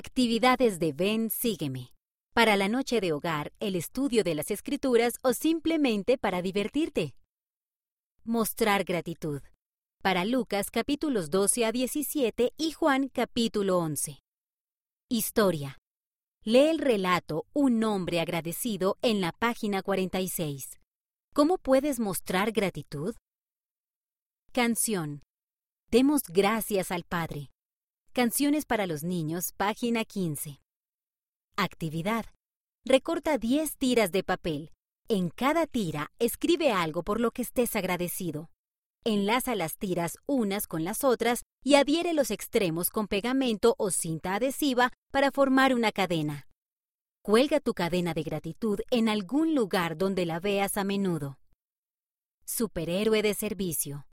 Actividades de Ven, sígueme. Para la noche de hogar, el estudio de las escrituras o simplemente para divertirte. Mostrar gratitud. Para Lucas capítulos 12 a 17 y Juan capítulo 11. Historia. Lee el relato Un hombre agradecido en la página 46. ¿Cómo puedes mostrar gratitud? Canción. Demos gracias al Padre. Canciones para los niños, página 15. Actividad. Recorta 10 tiras de papel. En cada tira, escribe algo por lo que estés agradecido. Enlaza las tiras unas con las otras y adhiere los extremos con pegamento o cinta adhesiva para formar una cadena. Cuelga tu cadena de gratitud en algún lugar donde la veas a menudo. Superhéroe de servicio.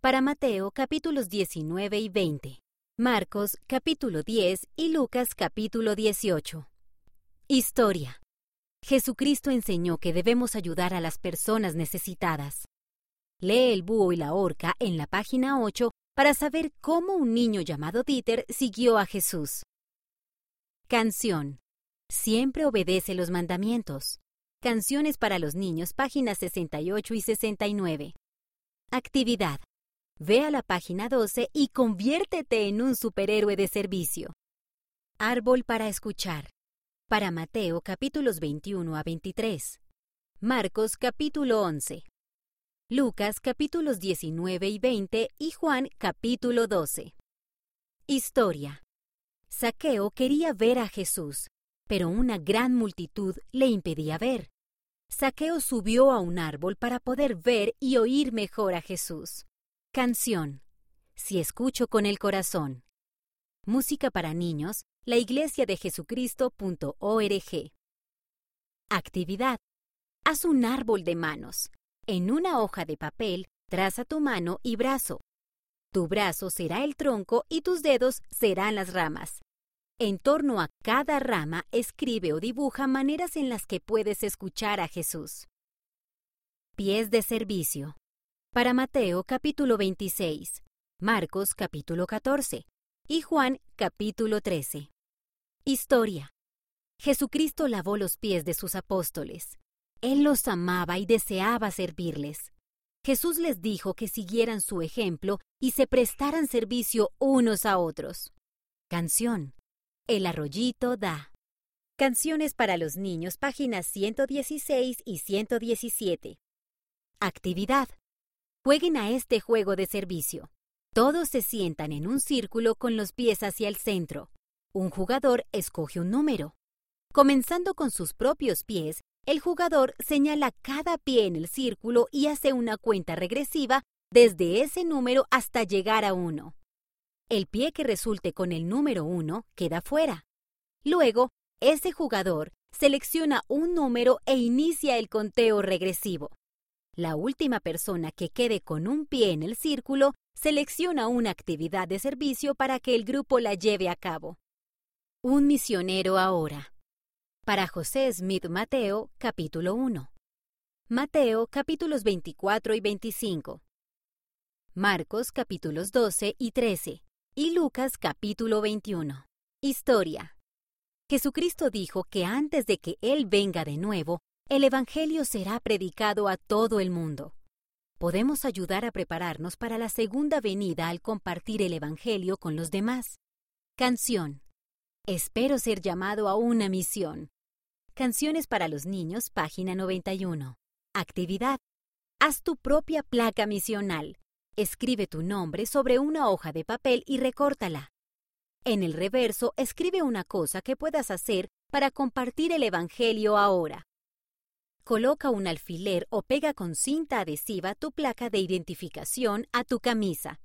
Para Mateo capítulos 19 y 20. Marcos capítulo 10 y Lucas capítulo 18. Historia. Jesucristo enseñó que debemos ayudar a las personas necesitadas. Lee el búho y la horca en la página 8 para saber cómo un niño llamado Dieter siguió a Jesús. Canción. Siempre obedece los mandamientos. Canciones para los niños, páginas 68 y 69. Actividad. Ve a la página 12 y conviértete en un superhéroe de servicio. Árbol para escuchar. Para Mateo capítulos 21 a 23. Marcos capítulo 11. Lucas capítulos 19 y 20 y Juan capítulo 12. Historia. Saqueo quería ver a Jesús, pero una gran multitud le impedía ver. Saqueo subió a un árbol para poder ver y oír mejor a Jesús. Canción. Si escucho con el corazón. Música para niños, la iglesia de Jesucristo.org. Actividad. Haz un árbol de manos. En una hoja de papel, traza tu mano y brazo. Tu brazo será el tronco y tus dedos serán las ramas. En torno a cada rama escribe o dibuja maneras en las que puedes escuchar a Jesús. Pies de servicio para Mateo capítulo 26, Marcos capítulo 14 y Juan capítulo 13. Historia. Jesucristo lavó los pies de sus apóstoles. Él los amaba y deseaba servirles. Jesús les dijo que siguieran su ejemplo y se prestaran servicio unos a otros. Canción. El arroyito da. Canciones para los niños, páginas 116 y 117. Actividad. Jueguen a este juego de servicio. Todos se sientan en un círculo con los pies hacia el centro. Un jugador escoge un número. Comenzando con sus propios pies, el jugador señala cada pie en el círculo y hace una cuenta regresiva desde ese número hasta llegar a uno. El pie que resulte con el número uno queda fuera. Luego, ese jugador selecciona un número e inicia el conteo regresivo. La última persona que quede con un pie en el círculo selecciona una actividad de servicio para que el grupo la lleve a cabo. Un misionero ahora. Para José Smith Mateo, capítulo 1. Mateo, capítulos 24 y 25. Marcos, capítulos 12 y 13. Y Lucas, capítulo 21. Historia. Jesucristo dijo que antes de que Él venga de nuevo, el Evangelio será predicado a todo el mundo. Podemos ayudar a prepararnos para la segunda venida al compartir el Evangelio con los demás. Canción. Espero ser llamado a una misión. Canciones para los niños, página 91. Actividad. Haz tu propia placa misional. Escribe tu nombre sobre una hoja de papel y recórtala. En el reverso, escribe una cosa que puedas hacer para compartir el Evangelio ahora. Coloca un alfiler o pega con cinta adhesiva tu placa de identificación a tu camisa.